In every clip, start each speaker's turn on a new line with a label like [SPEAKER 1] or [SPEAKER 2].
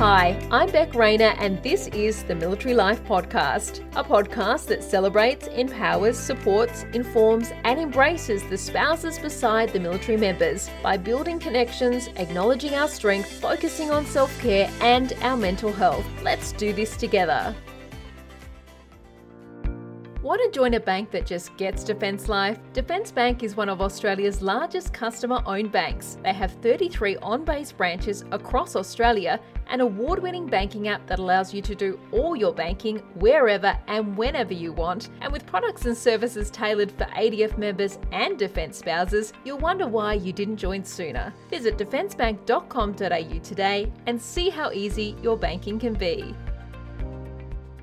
[SPEAKER 1] Hi, I'm Beck Rayner, and this is the Military Life Podcast, a podcast that celebrates, empowers, supports, informs, and embraces the spouses beside the military members by building connections, acknowledging our strength, focusing on self care, and our mental health. Let's do this together. Want to join a bank that just gets Defence Life? Defence Bank is one of Australia's largest customer owned banks. They have 33 on base branches across Australia, an award winning banking app that allows you to do all your banking wherever and whenever you want. And with products and services tailored for ADF members and Defence spouses, you'll wonder why you didn't join sooner. Visit defencebank.com.au today and see how easy your banking can be.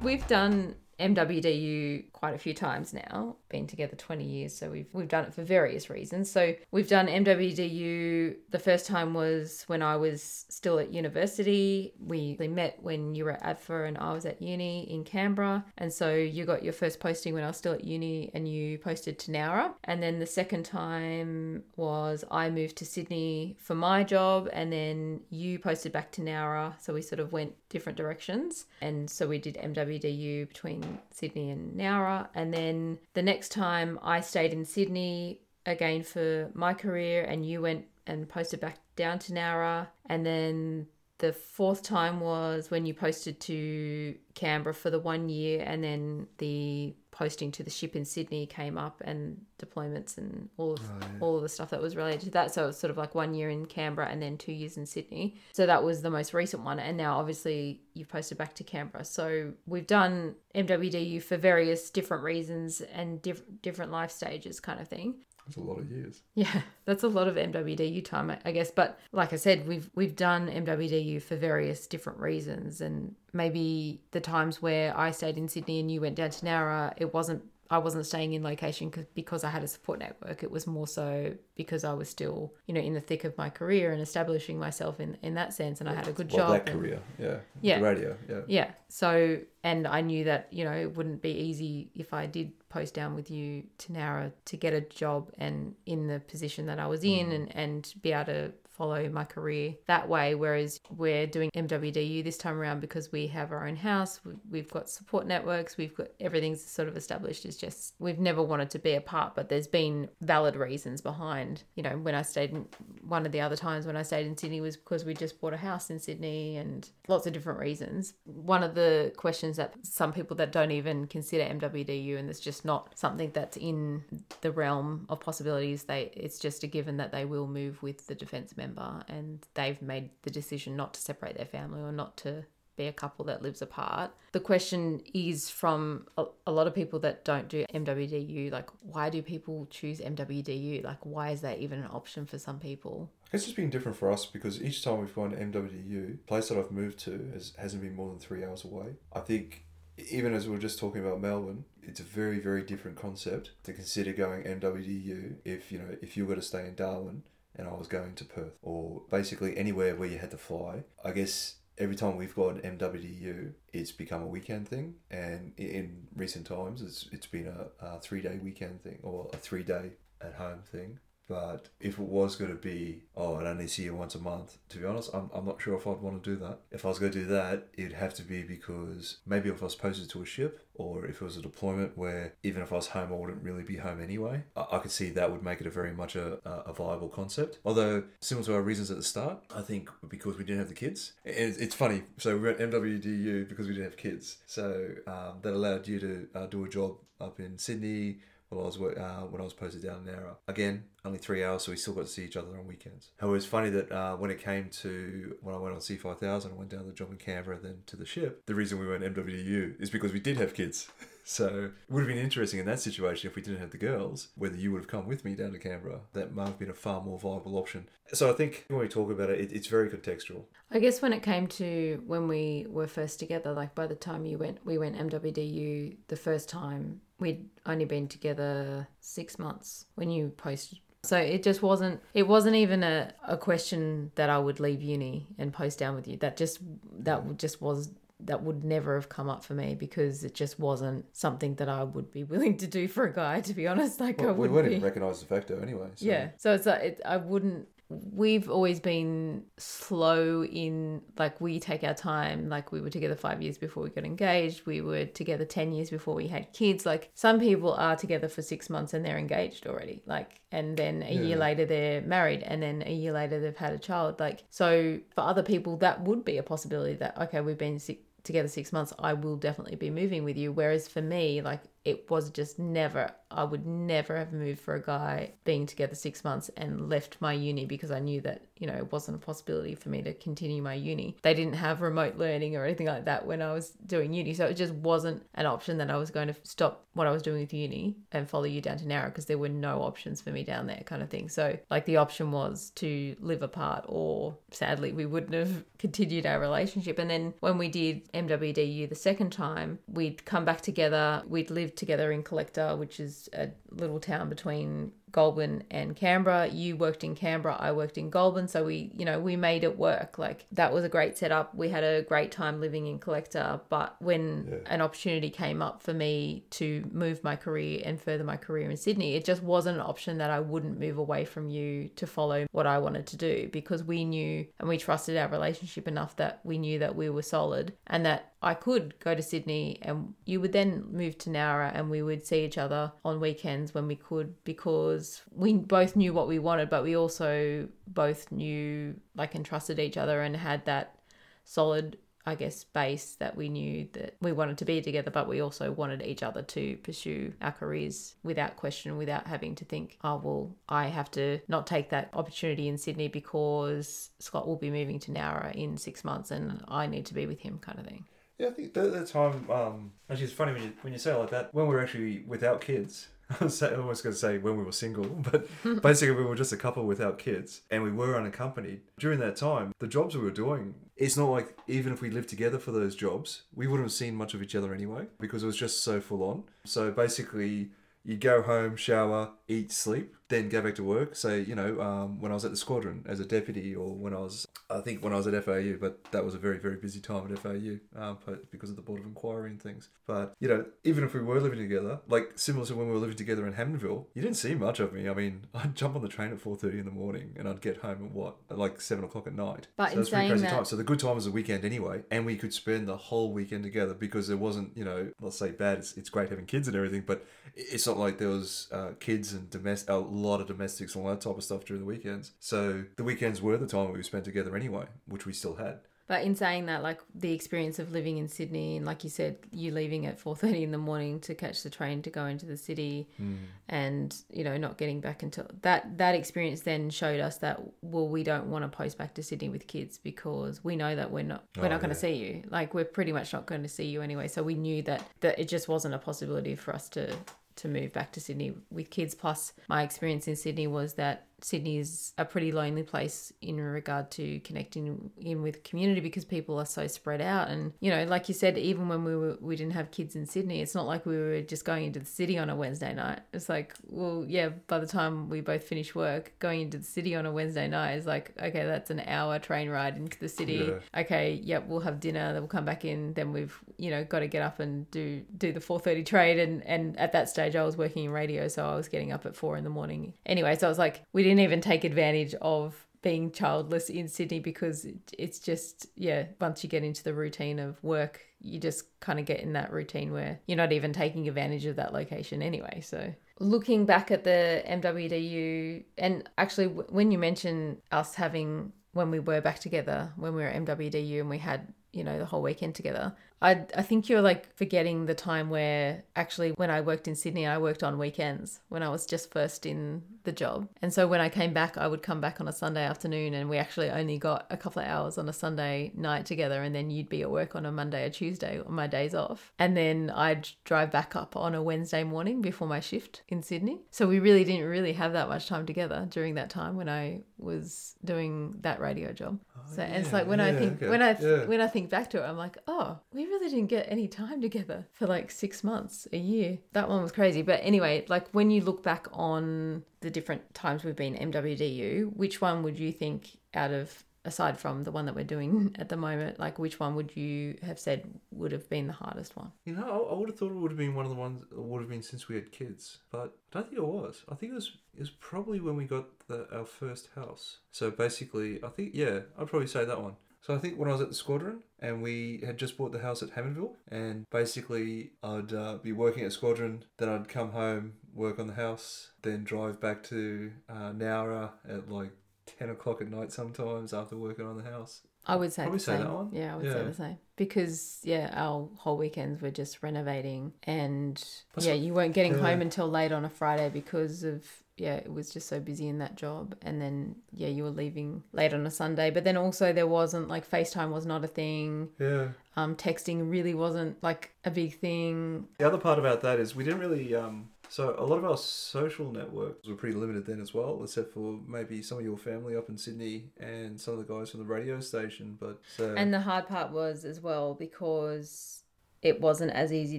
[SPEAKER 1] We've done MWDU quite a few times now. Been together 20 years, so we've we've done it for various reasons. So we've done MWDU. The first time was when I was still at university. We met when you were at ADFA and I was at uni in Canberra, and so you got your first posting when I was still at uni, and you posted to Nowra. And then the second time was I moved to Sydney for my job, and then you posted back to Nowra. So we sort of went different directions, and so we did MWDU between Sydney and Nowra and then the next time I stayed in Sydney again for my career, and you went and posted back down to Nowra. And then the fourth time was when you posted to Canberra for the one year, and then the posting to the ship in Sydney came up and deployments and all of, oh, yeah. all of the stuff that was related to that. So it was sort of like one year in Canberra and then two years in Sydney. So that was the most recent one. And now obviously you've posted back to Canberra. So we've done MWDU for various different reasons and diff- different life stages kind of thing.
[SPEAKER 2] That's a lot of years.
[SPEAKER 1] Yeah, that's a lot of MWDU time, I guess. But like I said, we've we've done MWDU for various different reasons, and maybe the times where I stayed in Sydney and you went down to Nowra, it wasn't I wasn't staying in location because I had a support network. It was more so because I was still, you know, in the thick of my career and establishing myself in, in that sense. And I had a good well,
[SPEAKER 2] job. That
[SPEAKER 1] and,
[SPEAKER 2] career, yeah, yeah, the radio, yeah,
[SPEAKER 1] yeah. So, and I knew that you know it wouldn't be easy if I did down with you to Nowra to get a job and in the position that I was in, mm. and and be able to follow my career that way. Whereas we're doing MWDU this time around because we have our own house, we've got support networks, we've got everything's sort of established. It's just we've never wanted to be apart, but there's been valid reasons behind. You know, when I stayed in one of the other times when I stayed in Sydney was because we just bought a house in Sydney and lots of different reasons. One of the questions that some people that don't even consider MWDU and it's just not something that's in the realm of possibilities, they it's just a given that they will move with the defence member member and they've made the decision not to separate their family or not to be a couple that lives apart. The question is from a, a, lot of people that don't do MWDU like, why do people choose MWDU? Like, why is that even an option for some people?
[SPEAKER 2] It's been different for us because each time we've gone MWDU, place that I've moved to has, hasn't been more than three hours away. I think even as we were just talking about Melbourne, it's a very, very different concept to consider going MWDU if, you know, if you were to stay in Darwin and I was going to Perth or basically anywhere where you had to fly. I guess every time we've got MWDU, it's become a weekend thing, and in recent times, it's it's been a, a three day weekend thing or a three day at home thing. But if it was going to be, oh, I'd only see you once a month, to be honest, I'm, I'm not sure if I'd want to do that. If I was going to do that, it'd have to be because maybe if I was posted to a ship or if it was a deployment where even if I was home, I wouldn't really be home anyway. I, I could see that would make it a very much a, a viable concept. Although, similar to our reasons at the start, I think because we didn't have the kids. It's, it's funny. So we went MWDU because we didn't have kids. So um, that allowed you to uh, do a job up in Sydney while I was uh, when I was posted down in Nowra. Again, only three hours, so we still got to see each other on weekends. However, it's funny that uh, when it came to when I went on C5000, I went down to the job in Canberra, then to the ship. The reason we went MWU is because we did have kids. So it would have been interesting in that situation if we didn't have the girls, whether you would have come with me down to Canberra. That might have been a far more viable option. So I think when we talk about it, it it's very contextual.
[SPEAKER 1] I guess when it came to when we were first together, like by the time you went, we went MWDU the first time, we'd only been together six months when you posted so it just wasn't it wasn't even a, a question that I would leave uni and post down with you. That just that just was that would never have come up for me because it just wasn't something that I would be willing to do for a guy. To be honest, like well, I
[SPEAKER 2] we wouldn't be... recognise the factor anyway.
[SPEAKER 1] So. Yeah, so it's like it, I wouldn't we've always been slow in like we take our time like we were together 5 years before we got engaged we were together 10 years before we had kids like some people are together for 6 months and they're engaged already like and then a year later they're married and then a year later they've had a child like so for other people that would be a possibility that okay we've been si- together 6 months I will definitely be moving with you whereas for me like it was just never I would never have moved for a guy being together six months and left my uni because I knew that you know it wasn't a possibility for me to continue my uni. They didn't have remote learning or anything like that when I was doing uni, so it just wasn't an option that I was going to stop what I was doing with uni and follow you down to Nowra because there were no options for me down there, kind of thing. So like the option was to live apart, or sadly we wouldn't have continued our relationship. And then when we did MWDU the second time, we'd come back together. We'd lived together in Collector, which is a little town between Goulburn and Canberra. You worked in Canberra, I worked in Goulburn, so we, you know, we made it work. Like that was a great setup. We had a great time living in Collector, but when
[SPEAKER 2] Yeah.
[SPEAKER 1] an opportunity came up for me to move my career and further my career in Sydney, it just wasn't an option that I wouldn't move away from you to follow what I wanted to do because we knew and we trusted our relationship enough that we knew that we were solid and that I could go to Sydney and you would then move to Nowra and we would see each other on weekends when we could because we both knew what we wanted, but we also both knew like and trusted each other and had that solid I guess base that we knew that we wanted to be together, but we also wanted each other to pursue our careers without question, without having to think, oh, well, I have to not take that opportunity in Sydney because Scott will be moving to Nowra in six months and I need to be with him, kind of thing.
[SPEAKER 2] Yeah, I think that, that time. Um, actually, it's funny when you when you say it like that. When we were actually without kids, I was going to say when we were single, but basically we were just a couple without kids, and we were unaccompanied. During that time, the jobs we were doing, it's not like even if we lived together for those jobs, we wouldn't have seen much of each other anyway because it was just so full on. So basically. You go home, shower, eat, sleep, then go back to work. So you know, um, when I was at the squadron as a deputy, or when I was, I think when I was at FAU, but that was a very, very busy time at FAU um, because of the Board of Inquiry and things. But, you know, even if we were living together, like similar to when we were living together in Hammondville, you didn't see much of me. I mean, I'd jump on the train at 4.30 in the morning and I'd get home at what, at like 7 o'clock at night.
[SPEAKER 1] But
[SPEAKER 2] so
[SPEAKER 1] in
[SPEAKER 2] pretty
[SPEAKER 1] saying
[SPEAKER 2] crazy
[SPEAKER 1] that-
[SPEAKER 2] time. So the good time was the weekend anyway, and we could spend the whole weekend together because there wasn't, you know, let's say bad. It's, it's great having kids and everything, but it's not like there was uh, kids and domestic, a lot of domestics and all that type of stuff during the weekends. So the weekends were the time we spent together anyway, which we still had.
[SPEAKER 1] But in saying that, like the experience of living in Sydney, and like you said, you leaving at four thirty in the morning to catch the train to go into the city, hmm. and you know not getting back until that that experience then showed us that well we don't want to post back to Sydney with kids because we know that we're not we're
[SPEAKER 2] Oh,
[SPEAKER 1] not going to
[SPEAKER 2] yeah.
[SPEAKER 1] see you. Like we're pretty much not going to see you anyway. So we knew that that it just wasn't a possibility for us to to move back to Sydney with kids. Plus, my experience in Sydney was that Sydney is a pretty lonely place in regard to connecting in with community because people are so spread out. And you know, like you said, even when we were we didn't have kids in Sydney, it's not like we were just going into the city on a Wednesday night. It's like, well, yeah, by the time we both finish work, going into the city on a Wednesday night is like, okay, that's an hour train ride into the city.
[SPEAKER 2] Yeah.
[SPEAKER 1] Okay, yep, we'll have dinner, then we'll come back in, then we've you know got to get up and do do the four thirty trade. And and at that stage, I was working in radio, so I was getting up at four in the morning. Anyway, so I was like, we didn't even take advantage of being childless in Sydney because it's just yeah once you get into the routine of work you just kind of get in that routine where you're not even taking advantage of that location anyway. So looking back at the MWDU and actually when you mention us having when we were back together when we were at MWDU and we had you know the whole weekend together I, I think you're like forgetting the time where actually when I worked in Sydney, I worked on weekends when I was just first in the job. And so when I came back, I would come back on a Sunday afternoon and we actually only got a couple of hours on a Sunday night together. And then you'd be at work on a Monday or Tuesday on my days off. And then I'd drive back up on a Wednesday morning before my shift in Sydney. So we really didn't really have that much time together during that time when I was doing that radio job. Oh, so and it's like when I think
[SPEAKER 2] okay,
[SPEAKER 1] when I
[SPEAKER 2] yeah.
[SPEAKER 1] when I think back to it, I'm like, oh, we really didn't get any time together for like six months, a year. That one was crazy. But anyway, like when you look back on the different times we've been MWDU, which one would you think out of aside from the one that we're doing at the moment, like which one would you have said would have been the hardest one?
[SPEAKER 2] You know, I, would have thought it would have been one of the ones. It would have been since we had kids, but I don't think it was. I think it was. It was probably when we got the, our first house. So basically, I think yeah, I'd probably say that one. So I think when I was at the squadron and we had just bought the house at Hammondville, and basically I'd uh, be working at squadron, then I'd come home, work on the house, then drive back to uh, Nowra at like ten o'clock at night sometimes after working on the house.
[SPEAKER 1] I would say
[SPEAKER 2] Probably
[SPEAKER 1] the
[SPEAKER 2] say
[SPEAKER 1] same.
[SPEAKER 2] that one.
[SPEAKER 1] Yeah, I would say the same because yeah, our whole weekends were just renovating, and
[SPEAKER 2] That's
[SPEAKER 1] yeah, you weren't getting
[SPEAKER 2] yeah.
[SPEAKER 1] home until late on a Friday because of yeah, it was just so busy in that job, and then yeah, you were leaving late on a Sunday, but then also there wasn't like FaceTime was not a thing.
[SPEAKER 2] Yeah.
[SPEAKER 1] Um, texting really wasn't like a big thing.
[SPEAKER 2] The other part about that is we didn't really. Um, so a lot of our social networks were pretty limited then as well, except for maybe some of your family up in Sydney and some of the guys from the radio station. But so
[SPEAKER 1] And the hard part was as well because it wasn't as easy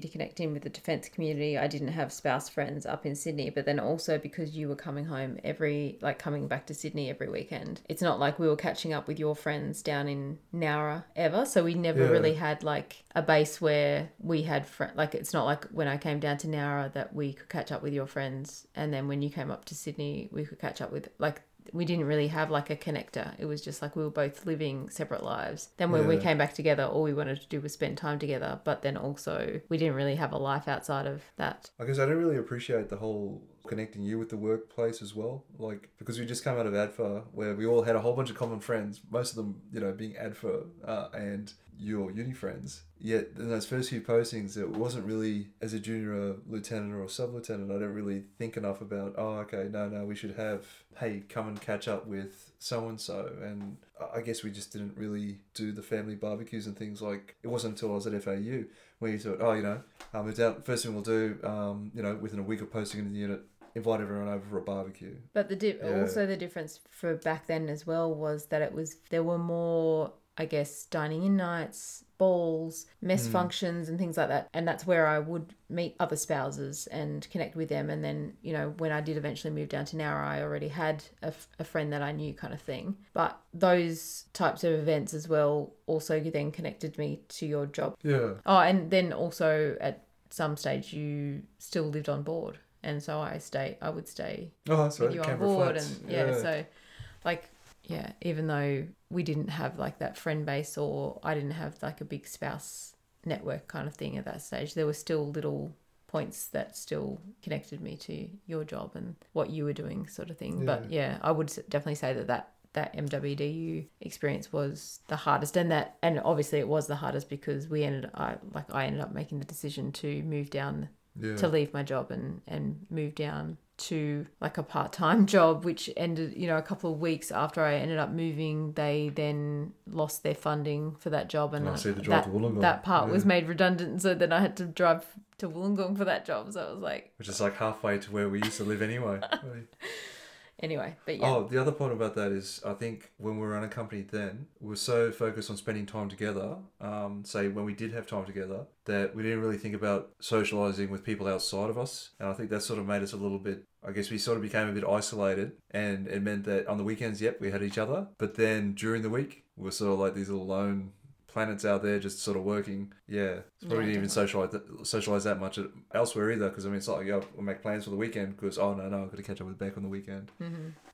[SPEAKER 1] to connect in with the defence community. I didn't have spouse friends up in Sydney, but then also because you were coming home every, like coming back to Sydney every weekend. It's not like we were catching up with your friends down in Nowra ever. So we never
[SPEAKER 2] Yeah.
[SPEAKER 1] really had like a base where we had, fr- like, it's not like when I came down to Nowra that we could catch up with your friends. And then when you came up to Sydney, we could catch up with, like, we didn't really have like a connector. It was just like we were both living separate lives. Then when we came back together, all we wanted to do was spend time together. But then also, we didn't really have a life outside of that.
[SPEAKER 2] I guess I don't really appreciate the whole connecting you with the workplace as well. Like because we just come out of ADFA where we all had a whole bunch of common friends, most of them, you know, being ADFA uh, and your uni friends. Yet in those first few postings, it wasn't really as a junior or lieutenant or sub lieutenant. I don't really think enough about. Oh, okay, no, no, we should have. Hey, come and catch up with so and so. And I- I guess we just didn't really do the family barbecues and things like. It wasn't until I was at FAU where you thought, oh, you know, um, it's out. First thing we'll do, um, you know, within a week of posting in the unit, invite everyone over for a barbecue.
[SPEAKER 1] But the di-
[SPEAKER 2] Yeah.
[SPEAKER 1] also the difference for back then as well was that it was there were more, I guess, dining in nights, balls, mess
[SPEAKER 2] Hmm.
[SPEAKER 1] functions, and things like that. And that's where I would meet other spouses and connect with them. And then you know when I did eventually move down to Nowra, I already had a, f- a friend that I knew, kind of thing. But those types of events as well also then connected me to your job.
[SPEAKER 2] Yeah.
[SPEAKER 1] Oh, and then also at some stage you still lived on board. And so I stay. I would stay
[SPEAKER 2] Oh, that's
[SPEAKER 1] with
[SPEAKER 2] right.
[SPEAKER 1] you on board
[SPEAKER 2] Flats.
[SPEAKER 1] and yeah, so like yeah even though we didn't have like that friend base or i didn't have like a big spouse network kind of thing at that stage. There were still little points that still connected me to your job and what you were doing sort of thing. But yeah i would definitely say that that that MWDU experience was the hardest and that and obviously it was the hardest because we ended I like I ended up making the decision to move down
[SPEAKER 2] yeah.
[SPEAKER 1] to leave my job and and move down to like a part-time job which ended you know a couple of weeks after I ended up moving they then lost their funding for that job and
[SPEAKER 2] Oh, so you had to drive
[SPEAKER 1] that, that part was made redundant so then I had to drive to Wollongong for that job. So it was like
[SPEAKER 2] Which is like halfway to where we used to live anyway.
[SPEAKER 1] anyway but yeah
[SPEAKER 2] Oh, the other point about that is I think when we were unaccompanied then, we were so focused on spending time together, um, say when we did have time together, that we didn't really think about socializing with people outside of us. And I think that sort of made us a little bit, I guess we sort of became a bit isolated. And it meant that on the weekends, yep, we had each other. But then during the week, we were sort of like these little lone planets out there just sort of working. Yeah. It's probably
[SPEAKER 1] Yeah,
[SPEAKER 2] didn't even socialize, socialize that much elsewhere either because I mean, it's not like, yeah, we'll make plans for the weekend because, oh, no, no, I've got to catch up with Beck on the weekend.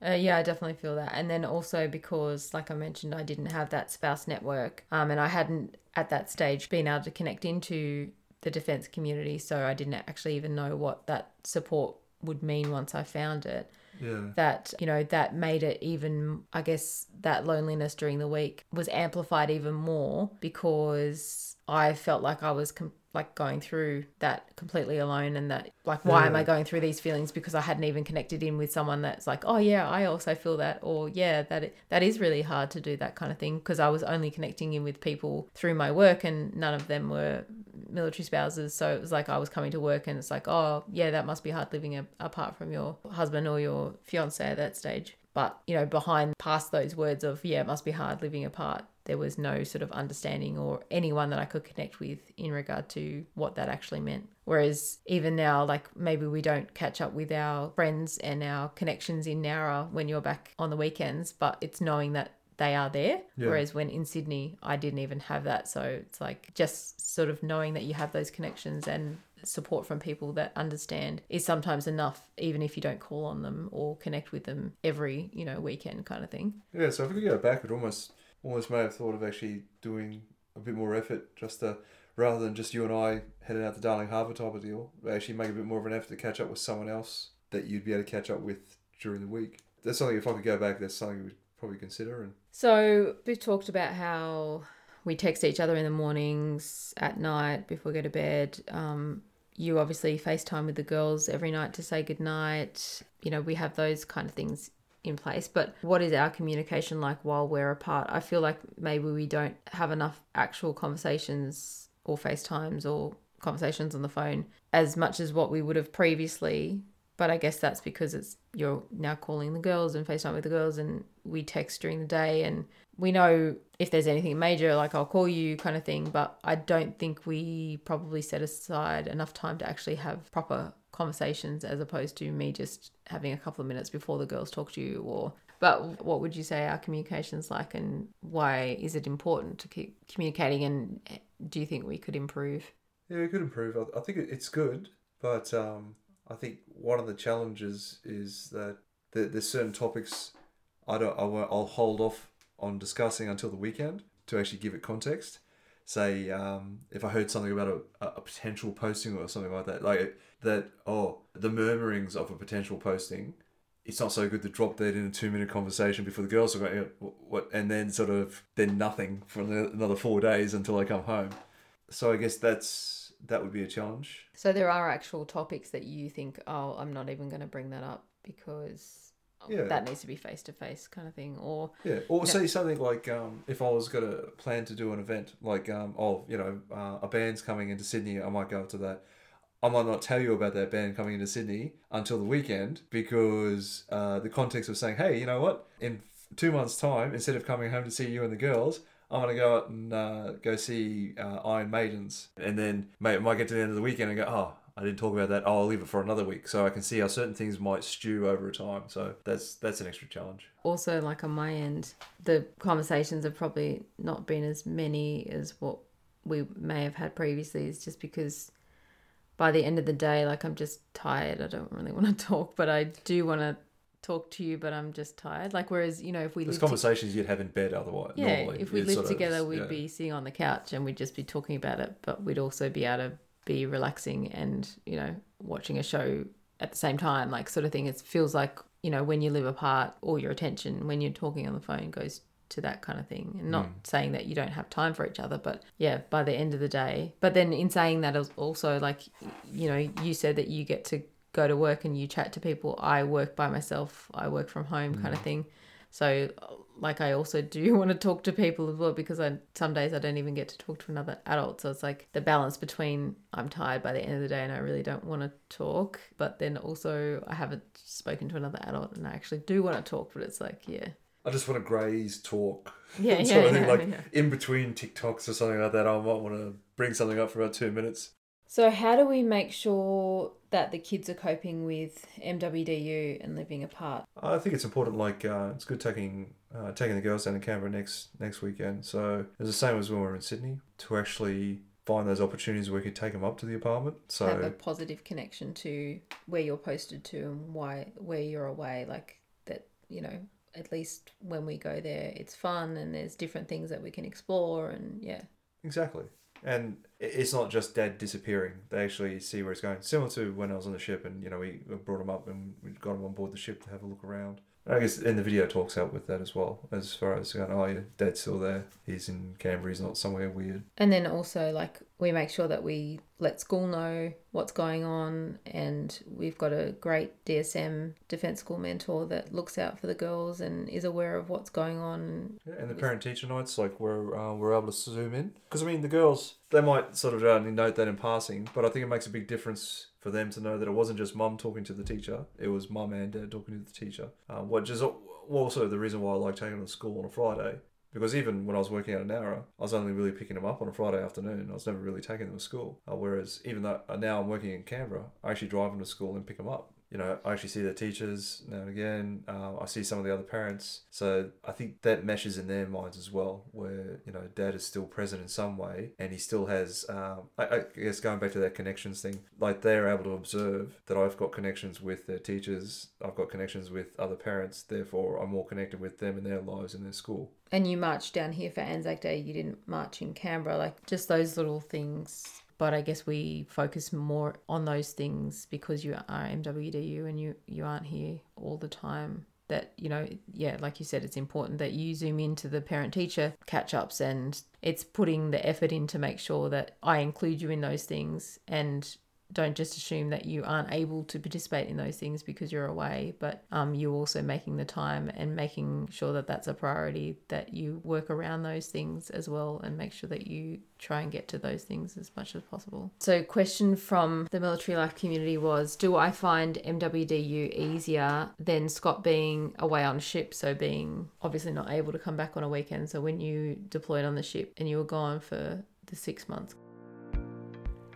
[SPEAKER 1] Uh, yeah, I definitely feel that. And then also because, like I mentioned, I didn't have that spouse network, um, and I hadn't at that stage been able to connect into the defence community, so I didn't actually even know what that support would mean once I found it.
[SPEAKER 2] Yeah.
[SPEAKER 1] That you know that made it even. I guess that loneliness during the week was amplified even more because I felt like I was. Com- like going through that completely alone and that like why am i going through these feelings? Because i hadn't even connected in with someone that's like oh yeah i also feel that or yeah that that is really hard to do that kind of thing because i was only connecting in with people through my work and none of them were military spouses. So it was like i was coming to work and it's like oh yeah that must be hard living a, apart from your husband or your fiance at that stage. But you know behind past those words of yeah it must be hard living apart there was no sort of understanding or anyone that I could connect with in regard to what that actually meant. Whereas even now, like maybe we don't catch up with our friends and our connections in Nowra when you're back on the weekends, but it's knowing that they are there.
[SPEAKER 2] Yeah.
[SPEAKER 1] Whereas when in Sydney, I didn't even have that. So it's like just sort of knowing that you have those connections and support from people that understand is sometimes enough, even if you don't call on them or connect with them every, you know, weekend kind of thing.
[SPEAKER 2] Yeah, so if we could go back, it almost almost may have thought of actually doing a bit more effort just to rather than just you and I heading out to Darling Harbour type of deal, actually make a bit more of an effort to catch up with someone else that you'd be able to catch up with during the week. That's something if I could go back, that's something we'd probably consider and
[SPEAKER 1] So we've talked about how we text each other in the mornings, at night, before we go to bed. Um, you obviously FaceTime with the girls every night to say goodnight. You know, we have those kind of things in place. But what is our communication like while we're apart? I feel like maybe we don't have enough actual conversations or FaceTimes or conversations on the phone as much as what we would have previously. But I guess that's because it's you're now calling the girls and FaceTime with the girls and we text during the day and we know if there's anything major, like I'll call you kind of thing, but I don't think we probably set aside enough time to actually have proper conversations as opposed to me just having a couple of minutes before the girls talk to you or but what would you say our communications like and why is it important to keep communicating and do you think we could improve
[SPEAKER 2] Yeah, we could improve. I, think it's good, but um, I think one of the challenges is that there's certain topics I don't. I won't, I'll hold off on discussing until the weekend to actually give it context. Say, um, if I heard something about a, a potential posting or something like that, like that, oh, the murmurings of a potential posting, it's not so good to drop that in a two minute conversation before the girls are going, what, and then sort of then nothing for another four days until I come home. So I guess that's that would be a challenge.
[SPEAKER 1] so there are actual topics that you think oh i'm not even going to bring that up because
[SPEAKER 2] Yeah.
[SPEAKER 1] that needs to be face to face kind of thing or
[SPEAKER 2] Yeah, or say something like um, if I was going to plan to do an event, like um, oh, you know, uh, a band's coming into Sydney, I might go up to that. I might not tell you about that band coming into Sydney until the weekend because uh, the context of saying, hey, you know what, in two months' time, instead of coming home to see you and the girls, I'm gonna go out and uh, go see uh, Iron Maidens, and then may, might get to the end of the weekend and go, oh, I didn't talk about that. Oh, I'll leave it for another week, so I can see how certain things might stew over a time. So that's that's an extra challenge.
[SPEAKER 1] also like on my end the conversations have probably not been as many as what we may have had previously is just because by the end of the day like i'm just tired i don't really want to talk but i do want to talk to you but i'm just tired like whereas you know if we
[SPEAKER 2] There's
[SPEAKER 1] lived to-
[SPEAKER 2] conversations you'd have in bed otherwise.
[SPEAKER 1] yeah
[SPEAKER 2] normally.
[SPEAKER 1] if we lived
[SPEAKER 2] sort of-
[SPEAKER 1] together we'd
[SPEAKER 2] yeah.
[SPEAKER 1] be sitting on the couch and we'd just be talking about it but we'd also be able to be relaxing and you know watching a show at the same time like sort of thing. It feels like you know when you live apart all your attention when you're talking on the phone goes to that kind of thing. And not hmm. saying that you don't have time for each other but yeah by the end of the day. But then in saying that also like you know you said that you get to go to work and you chat to people. I work by myself. I work from home kind of hmm. thing. So like I also do want to talk to people as well because I some days I don't even get to talk to another adult. So it's like the balance between I'm tired by the end of the day and I really don't want to talk, but then also I haven't spoken to another adult and I actually do want to talk, but it's like yeah.
[SPEAKER 2] I just want to graze talk.
[SPEAKER 1] Yeah,
[SPEAKER 2] sort
[SPEAKER 1] yeah,
[SPEAKER 2] of
[SPEAKER 1] yeah,
[SPEAKER 2] like
[SPEAKER 1] yeah.
[SPEAKER 2] in between TikToks or something like that. I might want to bring something up for about two minutes.
[SPEAKER 1] So how do we make sure that the kids are coping with MWDU and living apart?
[SPEAKER 2] I think it's important. Like uh, it's good taking uh, taking the girls down to Canberra next next weekend. So it's the same as when we we're in Sydney to actually find those opportunities where we could take them up to the apartment. So
[SPEAKER 1] Have a positive connection to where you're posted to and why where you're away. Like that, you know, at least when we go there, it's fun and there's different things that we can explore and yeah.
[SPEAKER 2] Exactly. And it's not just dad disappearing. They actually see where it's going. Similar to when I was on the ship and, you know, we brought him up and we got him on board the ship to have a look around. I guess, in the video talks out with that as well, as far as going, oh, yeah, dad's still there. He's in Canberra. He's not somewhere weird.
[SPEAKER 1] And then also like we make sure that we let school know what's going on and we've got a great DSM defense school mentor that looks out for the girls and is aware of what's going on.
[SPEAKER 2] Yeah, and the parent teacher nights, like we're uh, we're able to zoom in because I mean the girls they might sort of only note that in passing, but I think it makes a big difference for them to know that it wasn't just mum talking to the teacher; it was mum and dad talking to the teacher. Uh, which is also the reason why I like taking them to school on a Friday. Because even when I was working out in Nowra, I was only really picking them up on a Friday afternoon. I was never really taking them to school. Uh, whereas even though uh, now I'm working in Canberra, I actually drive them to school and pick them up. You know, I actually see their teachers now and again. Uh, I see some of the other parents. So I think that meshes in their minds as well, where, you know, dad is still present in some way and he still has, um, I, I guess going back to that connections thing, like they're able to observe that I've got connections with their teachers, I've got connections with other parents, therefore I'm more connected with them and their lives in their school.
[SPEAKER 1] And you marched down here for Anzac Day, you didn't march in Canberra, like just those little things but I guess we focus more on those things because you are MWDU and you you aren't here all the time. That you know, yeah, like you said, it's important that you zoom into the parent teacher catch ups and it's putting the effort in to make sure that I include you in those things and don't just assume that you aren't able to participate in those things because you're away, but um, you also making the time and making sure that that's a priority, that you work around those things as well and make sure that you try and get to those things as much as possible. So, question from the military life community was Do I find MWDU easier than Scott being away on ship? So, being obviously not able to come back on a weekend. So, when you deployed on the ship and you were gone for the six months,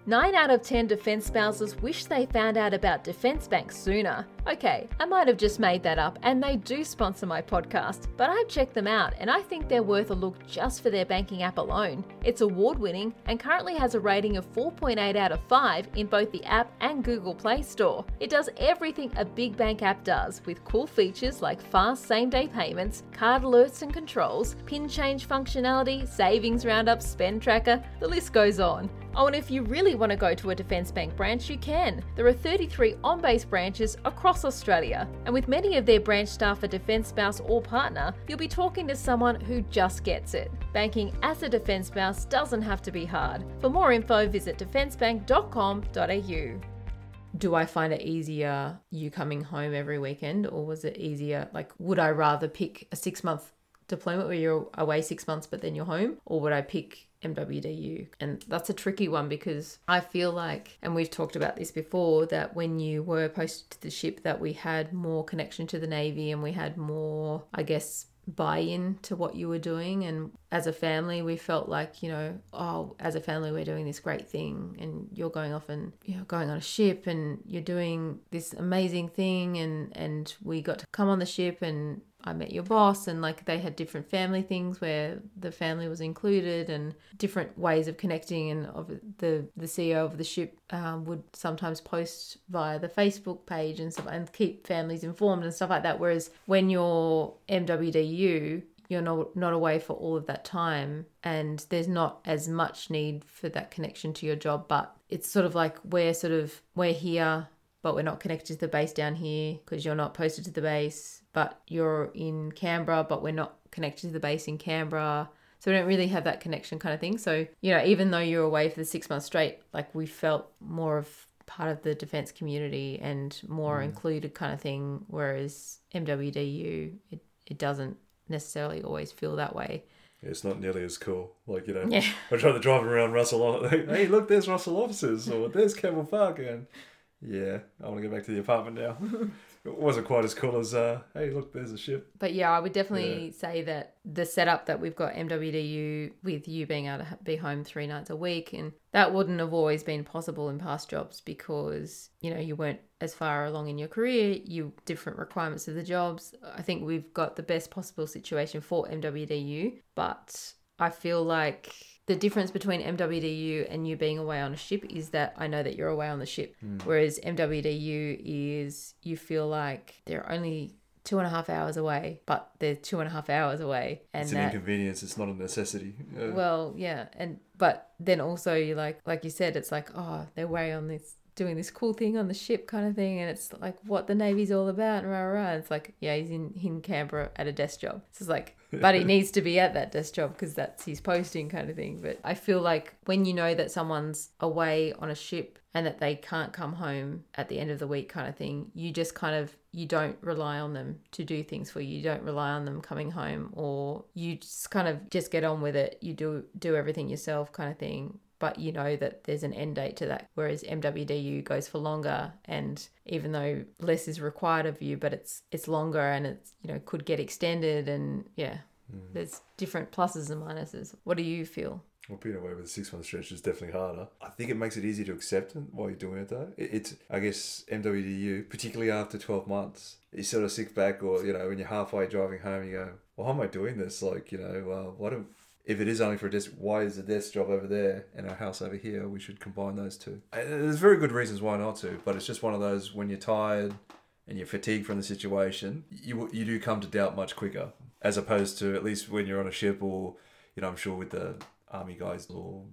[SPEAKER 3] 9 out of 10 defence spouses wish they found out about Defence Bank sooner. Okay, I might have just made that up, and they do sponsor my podcast, but I've checked them out and I think they're worth a look just for their banking app alone. It's award winning and currently has a rating of 4.8 out of 5 in both the app and Google Play Store. It does everything a big bank app does, with cool features like fast same day payments, card alerts and controls, pin change functionality, savings roundup, spend tracker, the list goes on. Oh, and if you really want to go to a Defence Bank branch, you can. There are 33 on base branches across Australia, and with many of their branch staff a Defence spouse or partner, you'll be talking to someone who just gets it. Banking as a Defence spouse doesn't have to be hard. For more info, visit defencebank.com.au
[SPEAKER 1] do I find it easier you coming home every weekend or was it easier like would I rather pick a 6 month deployment where you're away 6 months but then you're home or would I pick MWDU. And that's a tricky one because I feel like, and we've talked about this before, that when you were posted to the ship, that we had more connection to the Navy and we had more, I guess, buy in to what you were doing. And as a family, we felt like, you know, oh, as a family, we're doing this great thing. And you're going off and, you know, going on a ship and you're doing this amazing thing. And, and we got to come on the ship and I met your boss and like they had different family things where the family was included and different ways of connecting and of the the CEO of the ship um, would sometimes post via the Facebook page and stuff and keep families informed and stuff like that. Whereas when you're MWDU you're not not away for all of that time and there's not as much need for that connection to your job but it's sort of like we're sort of we're here but we're not connected to the base down here because you're not posted to the base but you're in Canberra, but we're not connected to the base in Canberra. So we don't really have that connection kind of thing. So, you know, even though you're away for the six months straight, like we felt more of part of the defence community and more mm. included kind of thing. Whereas MWDU, it, it doesn't necessarily always feel that way.
[SPEAKER 2] It's not nearly as cool. Like, you know,
[SPEAKER 1] yeah.
[SPEAKER 2] we're trying to drive around Russell. hey, look, there's Russell Offices, or there's Campbell Park. And yeah, I want to go back to the apartment now. it wasn't quite as cool as uh, hey look there's a ship
[SPEAKER 1] but yeah i would definitely yeah. say that the setup that we've got mwdu with you being able to be home three nights a week and that wouldn't have always been possible in past jobs because you know you weren't as far along in your career you different requirements of the jobs i think we've got the best possible situation for mwdu but i feel like the difference between MWDU and you being away on a ship is that I know that you're away on the ship, mm. whereas MWDU is you feel like they're only two and a half hours away, but they're two and a half hours away,
[SPEAKER 2] and it's an that, inconvenience. It's not a necessity.
[SPEAKER 1] Yeah. Well, yeah, and but then also you like like you said, it's like oh they're away on this doing this cool thing on the ship kind of thing and it's like what the navy's all about and rah, rah. And it's like yeah he's in, in canberra at a desk job so it's like but he needs to be at that desk job because that's his posting kind of thing. But I feel like when you know that someone's away on a ship and that they can't come home at the end of the week kind of thing, you just kind of you don't rely on them to do things for you. You don't rely on them coming home or you just kind of just get on with it. You do do everything yourself kind of thing but you know that there's an end date to that. Whereas MWDU goes for longer, and even though less is required of you, but it's it's longer and it's you know could get extended, and yeah, mm. there's different pluses and minuses. What do you feel?
[SPEAKER 2] Well, being away with a six month stretch is definitely harder. I think it makes it easy to accept it while you're doing it though. It, it's, I guess, MWDU, particularly after 12 months, you sort of sit back or, you know, when you're halfway driving home, you go, well, how am I doing this? Like, you know, uh, why don't, if it is only for a desk, why is the desk job over there and our house over here? We should combine those two. There's very good reasons why not to, but it's just one of those when you're tired and you're fatigued from the situation, you you do come to doubt much quicker, as opposed to at least when you're on a ship or, you know, I'm sure with the army guys or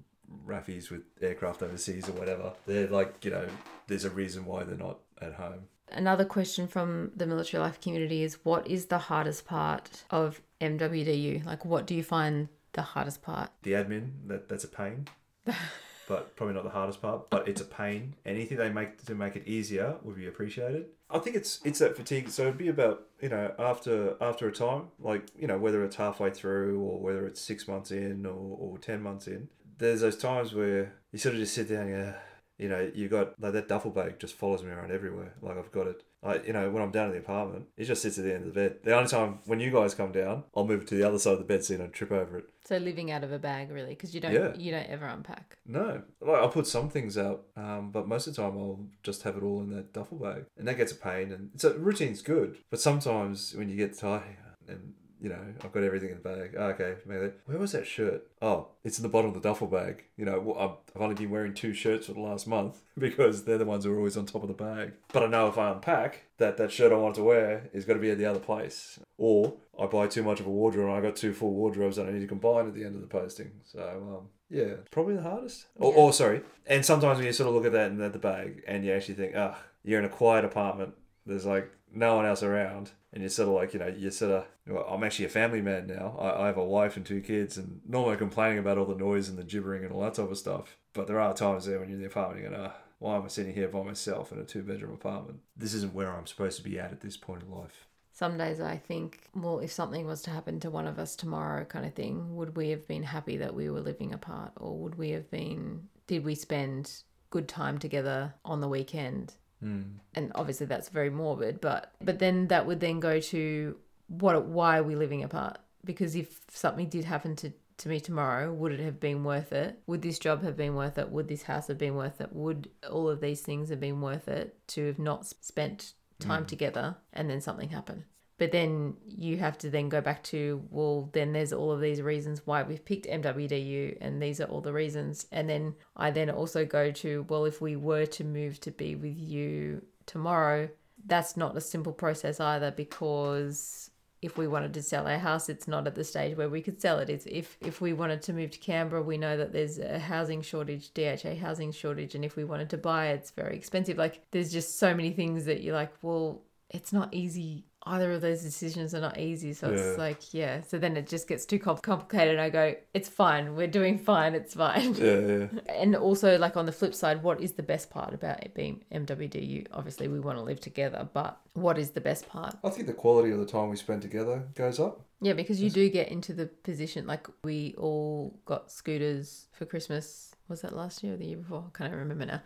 [SPEAKER 2] raffies with aircraft overseas or whatever, they're like, you know, there's a reason why they're not at home.
[SPEAKER 1] Another question from the military life community is what is the hardest part of MWDU? Like, what do you find the hardest part?
[SPEAKER 2] The admin, that that's a pain. but probably not the hardest part, but it's a pain. Anything they make to make it easier would be appreciated. I think it's it's that fatigue. So it'd be about you know after after a time, like you know whether it's halfway through or whether it's six months in or, or ten months in. There's those times where you sort of just sit down and go, you know, you got like that duffel bag just follows me around everywhere. Like I've got it. Like you know, when I'm down in the apartment, it just sits at the end of the bed. The only time when you guys come down, I'll move it to the other side of the bed so you don't trip over it.
[SPEAKER 1] So living out of a bag, really, because you don't
[SPEAKER 2] Yeah.
[SPEAKER 1] you don't ever unpack.
[SPEAKER 2] No, like I'll put some things out, um, but most of the time I'll just have it all in that duffel bag, and that gets a pain. And so routine's good, but sometimes when you get tired and you know I've got everything in the bag. Oh, okay, maybe where was that shirt? Oh, it's in the bottom of the duffel bag. You know, I've- I've only been wearing two shirts for the last month because they're the ones who are always on top of the bag. But I know if I unpack that that shirt I want to wear is going to be at the other place, or I buy too much of a wardrobe and I got two full wardrobes that I need to combine at the end of the posting. So um, yeah, probably the hardest. Or,
[SPEAKER 1] Yeah.
[SPEAKER 2] or sorry, and sometimes when you sort of look at that and at the bag and you actually think, ah, you're in a quiet apartment. There's like no one else around, and you're sort of like, you know, you're sort of. Well, I'm actually a family man now. I, I have a wife and two kids, and normally complaining about all the noise and the gibbering and all that type of stuff. But there are times there when you're in the apartment, you go, ah, why am I sitting here by myself in a two bedroom apartment? This isn't where I'm supposed to be at at this point in life.
[SPEAKER 1] Some days I think, well, if something was to happen to one of us tomorrow, kind of thing, would we have been happy that we were living apart, or would we have been? Did we spend good time together on the weekend? Mm. And obviously that's very morbid, but but then that would then go to what? Why are we living apart? Because if something did happen to to me tomorrow, would it have been worth it? Would this job have been worth it? Would this house have been worth it? Would all of these things have been worth it to have not spent time mm. together and then something happen? But then you have to then go back to, well, then there's all of these reasons why we've picked MWDU, and these are all the reasons. And then I then also go to, well, if we were to move to be with you tomorrow, that's not a simple process either because if we wanted to sell our house, it's not at the stage where we could sell it. It's if if we wanted to move to Canberra, we know that there's a housing shortage, DHA housing shortage, and if we wanted to buy, it's very expensive. Like there's just so many things that you're like, well, it's not easy. Either of those decisions are not easy. So
[SPEAKER 2] Yeah.
[SPEAKER 1] it's like, yeah. So then it just gets too com- complicated. And I go, it's fine. We're doing fine. It's fine.
[SPEAKER 2] Yeah, yeah.
[SPEAKER 1] And also, like on the flip side, what is the best part about it being MWDU? Obviously, we want to live together, but what is the best part?
[SPEAKER 2] I think the quality of the time we spend together goes up.
[SPEAKER 1] Yeah, because you do get into the position like we all got scooters for Christmas. Was that last year or the year before? I can't remember now.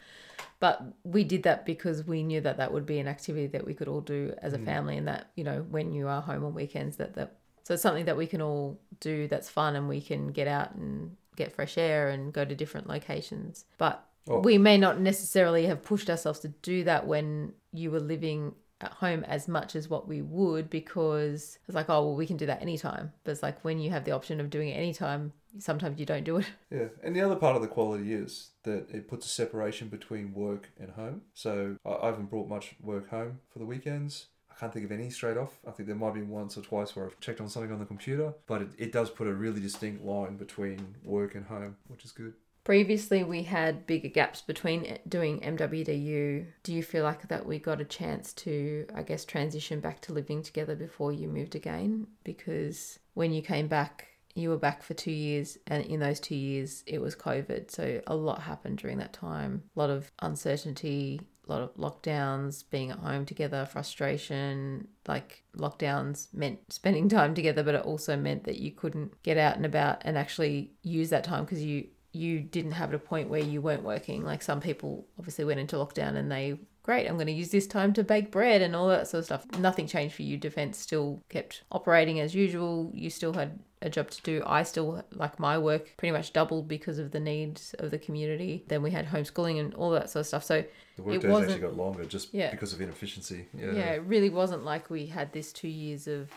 [SPEAKER 1] But we did that because we knew that that would be an activity that we could all do as a mm. family, and that you know when you are home on weekends, that that so it's something that we can all do that's fun, and we can get out and get fresh air and go to different locations. But
[SPEAKER 2] Oh.
[SPEAKER 1] we may not necessarily have pushed ourselves to do that when you were living at home as much as what we would because it's like, oh, well, we can do that anytime. But it's like when you have the option of doing it anytime, sometimes you don't do it.
[SPEAKER 2] Yeah, and the other part of the quality is that it puts a separation between work and home. So I haven't brought much work home for the weekends. I can't think of any straight off. I think there might be once or twice where I've checked on something on the computer, but it, it does put a really distinct line between work and home, which is good.
[SPEAKER 1] Previously, we had bigger gaps between eh, doing MWDU. Do you feel like that we got a chance to, I guess, transition back to living together before you moved again? Because when you came back, you were back for two years, and in those two years, it was COVID. So a lot happened during that time. A lot of uncertainty, a lot of lockdowns, being at home together, frustration. Like lockdowns meant spending time together, but it also meant that you couldn't get out and about and actually use that time because you you didn't have a point where you weren't working. Like some people obviously went into lockdown and they great, I'm going to use this time to bake bread and all that sort of stuff. Nothing changed for you. Defense still kept operating as usual. You still had a job to do. I still like my work pretty much doubled because of the needs of the community. Then we had homeschooling and all that sort of stuff. So
[SPEAKER 2] The
[SPEAKER 1] It
[SPEAKER 2] work days actually got longer just
[SPEAKER 1] Yeah.
[SPEAKER 2] because of inefficiency. Yeah.
[SPEAKER 1] yeah, it really wasn't like we had this two years of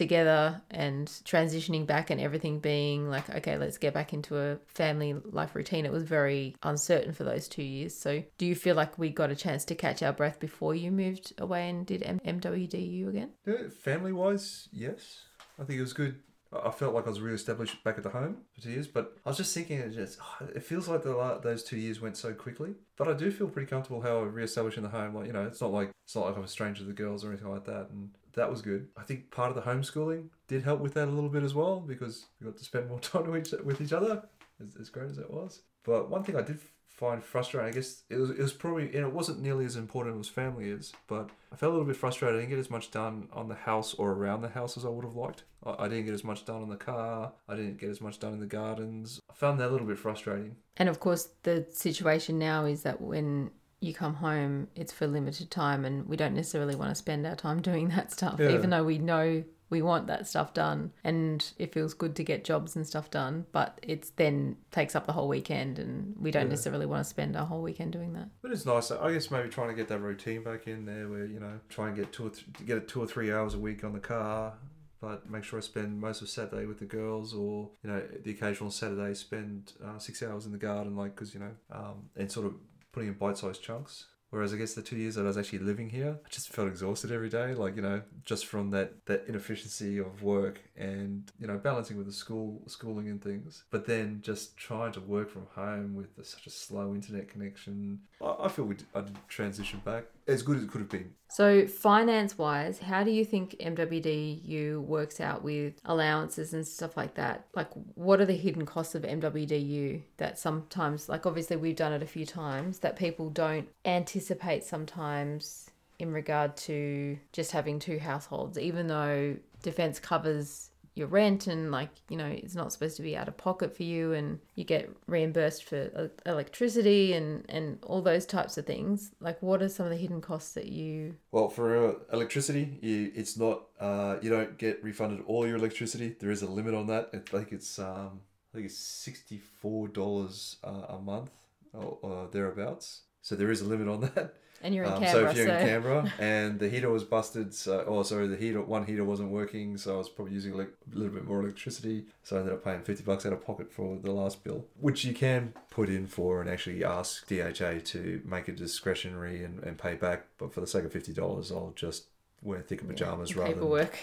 [SPEAKER 1] together and transitioning back and everything being like okay let's get back into a family life routine it was very uncertain for those two years so do you feel like we got a chance to catch our breath before you moved away and did M- mwdu again
[SPEAKER 2] family wise, yes. I think it was good. I felt like I was really established back at the home for two years, but I was just thinking, it just it feels like the those two years went so quickly. But I do feel pretty comfortable how I re-established in the home. Like you know, it's not like it's not like I'm a stranger to the girls or anything like that, and that was good. I think part of the homeschooling did help with that a little bit as well because we got to spend more time with each, with each other, as, as great as it was. But one thing I did find frustrating, I guess it was it was probably and it wasn't nearly as important as family is, but I felt a little bit frustrated. I didn't get as much done on the house or around the house as I would have liked. I, I didn't get as much done on the car. I didn't get as much done in the gardens. I found that a little bit frustrating.
[SPEAKER 1] and of course the situation now is that when you come home it's for limited time and we don't necessarily want to spend our time doing that stuff
[SPEAKER 2] Yeah.
[SPEAKER 1] even though we know we want that stuff done and it feels good to get jobs and stuff done but it's then takes up the whole weekend and we don't
[SPEAKER 2] Yeah.
[SPEAKER 1] necessarily want to spend our whole weekend doing that
[SPEAKER 2] But it's nice. I guess maybe trying to get that routine back in there, where you know, try and get two or th- get it two or three hours a week on the car, but make sure I spend most of Saturday with the girls, or you know, the occasional Saturday spend uh, six hours in the garden, like because you know, um, and sort of putting in bite-sized chunks. Whereas I guess the two years that I was actually living here, I just felt exhausted every day, like you know, just from that that inefficiency of work and you know balancing with the school schooling and things. But then just trying to work from home with such a slow internet connection, I, feel we did, I did transition back as good as it could have been.
[SPEAKER 1] so finance wise how do you think mwdu works out with allowances and stuff like that like what are the hidden costs of mwdu that sometimes like obviously we've done it a few times that people don't anticipate sometimes in regard to just having two households even though defense covers your rent and like you know it's not supposed to be out of pocket for you and you get reimbursed for e- electricity and and all those types of things like what are some of the hidden costs that you
[SPEAKER 2] Well, for uh, electricity, you, it's not uh, you don't get refunded all your electricity. There is a limit on that. I think it's um, I think it's sixty four dollars uh, a month or, or thereabouts. So there is a limit on that.
[SPEAKER 1] And you're in
[SPEAKER 2] Um,
[SPEAKER 1] Canberra
[SPEAKER 2] so if you're
[SPEAKER 1] so,
[SPEAKER 2] in Canberra and the heater was busted, so oh sorry, the heater one heater wasn't working, so I was probably using like a little bit more electricity. So I ended up paying fifty bucks out of pocket for the last bill, which you can put in for and actually ask DHA to make it discretionary and, and pay back. But for the sake of fifty dollars, I'll just wear thicker pajamas rather than
[SPEAKER 1] paperwork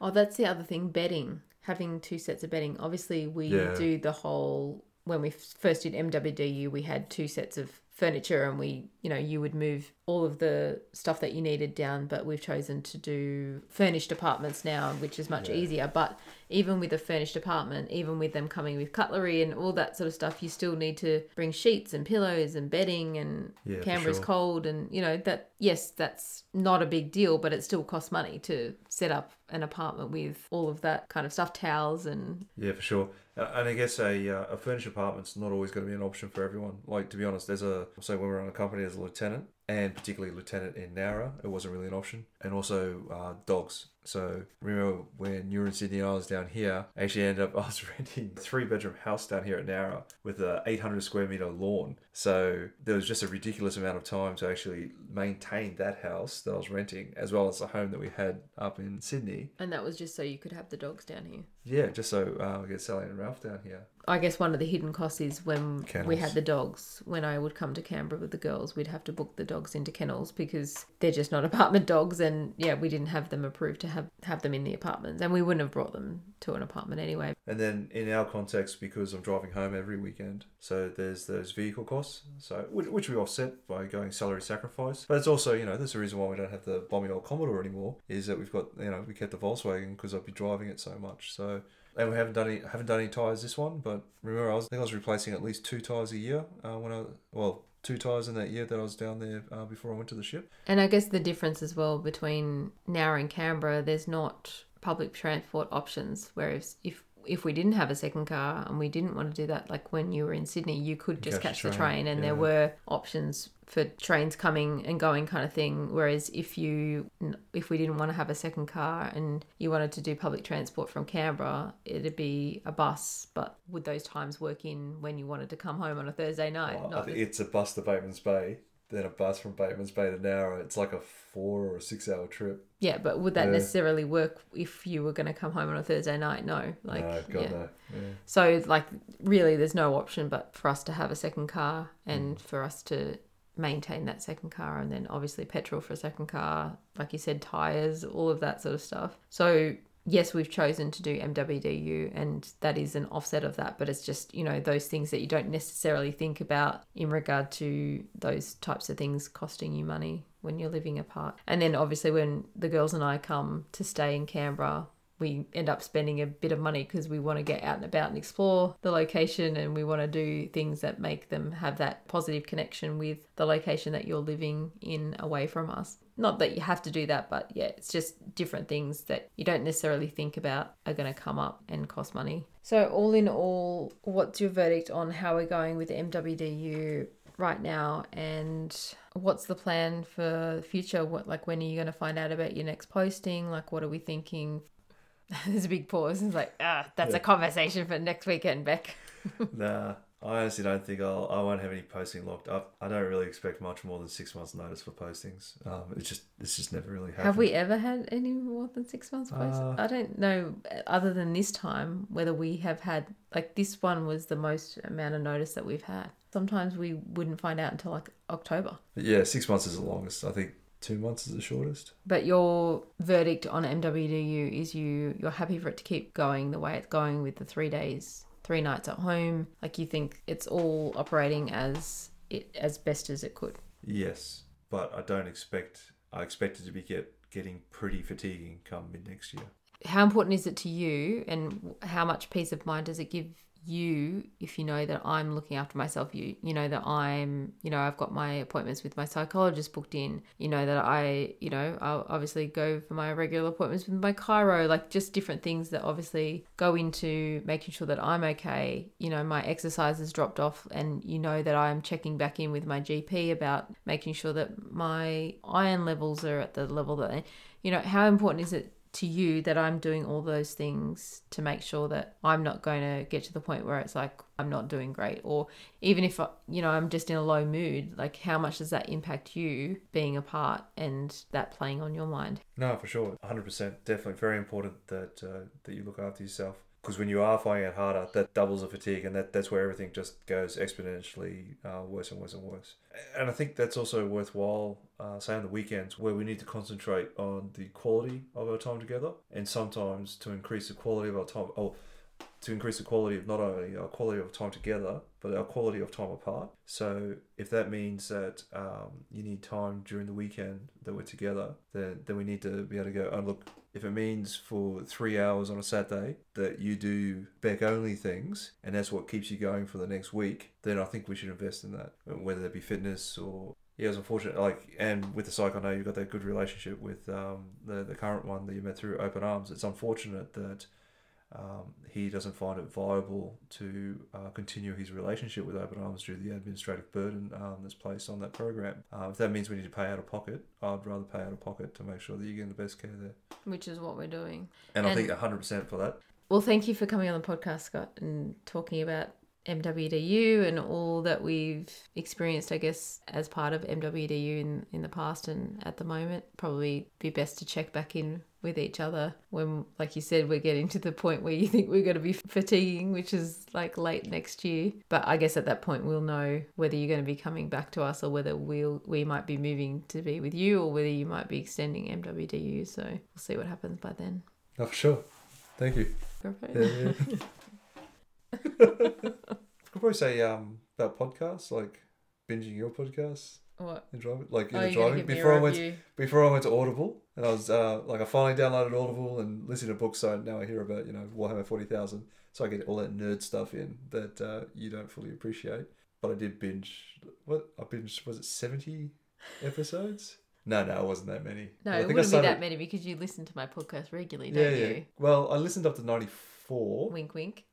[SPEAKER 1] oh that's the other thing bedding having two sets of bedding obviously we
[SPEAKER 2] Yeah.
[SPEAKER 1] do the whole when we first did mwdu we had two sets of furniture and we you know you would move all of the stuff that you needed down but we've chosen to do furnished apartments now which is much
[SPEAKER 2] Yeah.
[SPEAKER 1] easier but even with a furnished apartment even with them coming with cutlery and all that sort of stuff you still need to bring sheets and pillows and bedding and
[SPEAKER 2] Yeah,
[SPEAKER 1] Canberra's
[SPEAKER 2] sure.
[SPEAKER 1] cold and you know that yes that's not a big deal but it still costs money to set up an apartment with all of that kind of stuff towels and
[SPEAKER 2] Yeah, for sure. And I guess a, uh, a furnished apartment's not always going to be an option for everyone. Like, to be honest, there's a, so when we were on a company as a lieutenant, and particularly lieutenant in Nowra, it wasn't really an option. And also uh, dogs. So remember when you were in Sydney and I was down here, I actually ended up, I was renting a three bedroom house down here at Nowra with a 800 square meter lawn. So there was just a ridiculous amount of time to actually maintain that house that I was renting, as well as the home that we had up in Sydney.
[SPEAKER 1] and that was just so you could have the dogs down here
[SPEAKER 2] Yeah, just so uh, we get Sally and Ralph down here.
[SPEAKER 1] I guess one of the hidden costs is when we had the dogs. When I would come to Canberra with the girls, we'd have to book the dogs into kennels because they're just not apartment dogs, and yeah, we didn't have them approved to have have them in the apartments, and we wouldn't have brought them to an apartment anyway.
[SPEAKER 2] And then in our context, because I'm driving home every weekend, so there's those vehicle costs, so which, which we offset by going salary sacrifice. But it's also, you know, there's a reason why we don't have the bomby old Commodore anymore. Is that we've got, you know, we kept the Volkswagen because I'd be driving it so much. So and we haven't done any haven't done any tires this one. But remember, I was I think I was replacing at least two tires a year uh, when I well two tires in that year that I was down there uh, before I went to the ship.
[SPEAKER 1] And I guess the difference as well between Nowra and Canberra, there's not public transport options. Whereas if if we didn't have a second car and we didn't want to do that, like when you were in Sydney, you could just
[SPEAKER 2] Catch
[SPEAKER 1] catch,
[SPEAKER 2] the train,
[SPEAKER 1] train, and there were options for trains coming and going kind of thing. Whereas if you, if we didn't want to have a second car and you wanted to do public transport from Canberra, it'd be a bus. But would those times work in when you wanted to come home on a Thursday night?
[SPEAKER 2] Well, it's a bus to Bateman's Bay, then a bus from Bateman's Bay to Nowra. It's like a four or a six hour trip.
[SPEAKER 1] yeah, but would that
[SPEAKER 2] Yeah.
[SPEAKER 1] necessarily work if you were going to come home on a Thursday night? No, like
[SPEAKER 2] no, God
[SPEAKER 1] yeah.
[SPEAKER 2] no. Yeah.
[SPEAKER 1] So like really there's no option but for us to have a second car
[SPEAKER 2] Mm.
[SPEAKER 1] and for us to maintain that second car and then obviously petrol for a second car, like you said, tires, all of that sort of stuff. So yes, we've chosen to do MWDU and that is an offset of that, but it's just, you know, those things that you don't necessarily think about in regard to those types of things costing you money when you're living apart. And then obviously when the girls and I come to stay in Canberra, we end up spending a bit of money because we want to get out and about and explore the location and we want to do things that make them have that positive connection with the location that you're living in away from us. Not that you have to do that, but yeah, it's just different things that you don't necessarily think about are going to come up and cost money. So, all in all, what's your verdict on how we're going with MWDU right now and what's the plan for the future what like when are you going to find out about your next posting like what are we thinking there's a big pause And it's like ah that's
[SPEAKER 2] Yeah.
[SPEAKER 1] a conversation for next weekend beck
[SPEAKER 2] Nah, I honestly don't think I'll. I won't have any posting locked up. I don't really expect much more than six months' notice for postings. Um, it's just it's just never really happened.
[SPEAKER 1] have we ever had any more than six months post
[SPEAKER 2] Uh,
[SPEAKER 1] i don't know other than this time whether we have had like this one was the most amount of notice that we've had sometimes we wouldn't find out until like october
[SPEAKER 2] yeah, six months is the longest. I think two months is the shortest.
[SPEAKER 1] But your verdict on MWDU is you you're happy for it to keep going the way it's going with the three days, three nights at home. Like you think it's all operating as it as best as it could.
[SPEAKER 2] Yes, but I don't expect. I expect it to be get getting pretty fatiguing come mid next year.
[SPEAKER 1] How important is it to you, and how much peace of mind does it give you if you know that I'm looking after myself? You you know that I'm you know I've got my appointments with my psychologist booked in. You know that I you know I'll obviously go for my regular appointments with my chiro, like just different things that obviously go into making sure that I'm okay. You know my exercise has dropped off, and you know that I'm checking back in with my GP about making sure that my iron levels are at the level that you know how important is it to you that I'm doing all those things to make sure that I'm not going to get to the point where it's like I'm not doing great. Or even if I, you know I'm just in a low mood like how much does that impact you being apart and that playing on your mind?
[SPEAKER 2] No, for sure, hundred percent, definitely. Very important that uh, that you look after yourself. Because when you are finding it harder, that doubles the fatigue, and that, that's where everything just goes exponentially uh, worse and worse and worse. And I think that's also worthwhile, uh, say on the weekends, where we need to concentrate on the quality of our time together, and sometimes to increase the quality of our time, or to increase the quality of not only our quality of time together, but our quality of time apart. So if that means that um, you need time during the weekend that we're together, then then we need to be able to go. Oh, look, if it means for three hours on a Saturday that you do back only things, and that's what keeps you going for the next week, then I think we should invest in that, whether that be fitness or. Yeah, it's unfortunate. Like, and with the psych, I know you've got that good relationship with um, the the current one that you met through Open Arms. It's unfortunate that um, he doesn't find it viable to uh, continue his relationship with Open Arms due to the administrative burden um, that's placed on that program. Uh, if that means we need to pay out of pocket, I'd rather pay out of pocket to make sure that you're getting the best care there.
[SPEAKER 1] which is what we're doing
[SPEAKER 2] And, I think 100% for that.
[SPEAKER 1] well thank you for coming on the podcast Scott and talking about MWDU and all that we've experienced, I guess, as part of MWDU in, in the past and at the moment. Probably be best to check back in with each other when, like you said, we're getting to the point where you think we're going to be fatiguing, which is like late next year. But I guess at that point we'll know whether you're going to be coming back to us or whether we'll we might be moving to be with you or whether you might be extending MWDU. So we'll see what happens by then.
[SPEAKER 2] No, for sure. Thank you.
[SPEAKER 1] Perfect.
[SPEAKER 2] Yeah, yeah. I could probably say um, about podcasts, like binging your podcasts
[SPEAKER 1] What?
[SPEAKER 2] and driving, like in
[SPEAKER 1] Oh,
[SPEAKER 2] driving. Before I went,
[SPEAKER 1] review.
[SPEAKER 2] before I went to Audible, and I was uh, like, I finally downloaded Audible and listened to books. So now I hear about you know Warhammer Forty Thousand, so I get all that nerd stuff in that uh, you don't fully appreciate. But I did binge. What I binged was it seventy episodes? No, no, it wasn't that many.
[SPEAKER 1] No,
[SPEAKER 2] I
[SPEAKER 1] it wouldn't
[SPEAKER 2] started-
[SPEAKER 1] be that many because you listen to my podcast regularly, don't
[SPEAKER 2] yeah.
[SPEAKER 1] you?
[SPEAKER 2] Well, I listened up to ninety four.
[SPEAKER 4] Wink, wink.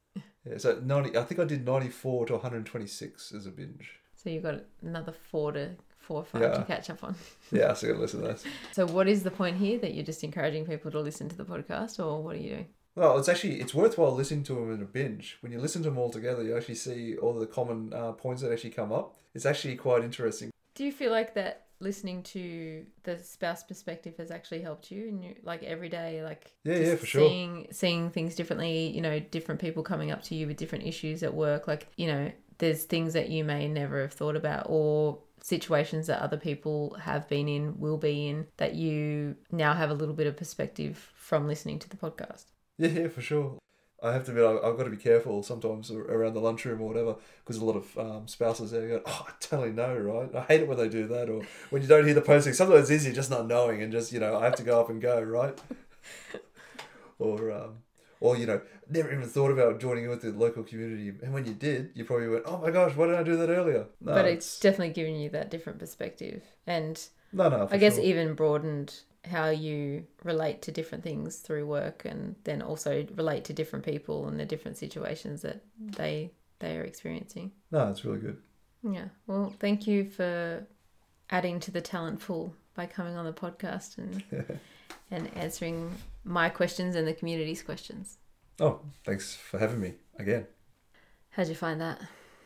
[SPEAKER 2] Yeah, so ninety. I think I did ninety four to one hundred twenty six as a binge.
[SPEAKER 4] So you've got another four to four or five
[SPEAKER 2] Yeah.
[SPEAKER 4] to catch up on.
[SPEAKER 2] Yeah, so I gotta listen to that.
[SPEAKER 4] So what is the point here that you're just encouraging people to listen to the podcast, or what are you doing?
[SPEAKER 2] Well, it's actually it's worthwhile listening to them in a binge. When you listen to them all together, you actually see all the common uh, points that actually come up. It's actually quite interesting.
[SPEAKER 4] Do you feel like that listening to the spouse perspective has actually helped you in your like every day, like
[SPEAKER 2] Yeah, yeah, for sure.
[SPEAKER 4] seeing seeing things differently? You know, different people coming up to you with different issues at work. Like you know, there's things that you may never have thought about, or situations that other people have been in, will be in, that you now have a little bit of perspective from listening to the podcast.
[SPEAKER 2] Yeah, for sure. I have to admit, I've got to be careful sometimes around the lunchroom or whatever, because a lot of um, spouses there go, "Oh, I totally know, right? I hate it when they do that." Or when you don't hear the posting, sometimes it's easy just not knowing and just you know I have to go up and go, right? or um, or you know, never even thought about joining in with the local community, and when you did, you probably went, "Oh my gosh, why didn't I do that earlier?" No,
[SPEAKER 4] but it's definitely giving you that different perspective. And
[SPEAKER 2] no, no.
[SPEAKER 4] I guess
[SPEAKER 2] sure.
[SPEAKER 4] even broadened how you relate to different things through work and then also relate to different people and the different situations that they they are experiencing.
[SPEAKER 2] no, it's really good.
[SPEAKER 4] Yeah. Well, thank you for adding to the talent pool by coming on the podcast and and answering my questions and the community's questions.
[SPEAKER 2] Oh, thanks for having me again.
[SPEAKER 4] How'd you find that?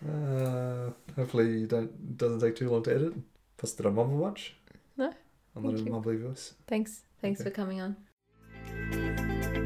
[SPEAKER 2] Uh, hopefully, you don't it doesn't take too long to edit. Plus, did I mumble much?
[SPEAKER 4] No,
[SPEAKER 2] I'm not
[SPEAKER 4] thank
[SPEAKER 2] a mumbly voice.
[SPEAKER 4] Thanks. Thanks
[SPEAKER 2] Okay.
[SPEAKER 4] for coming on.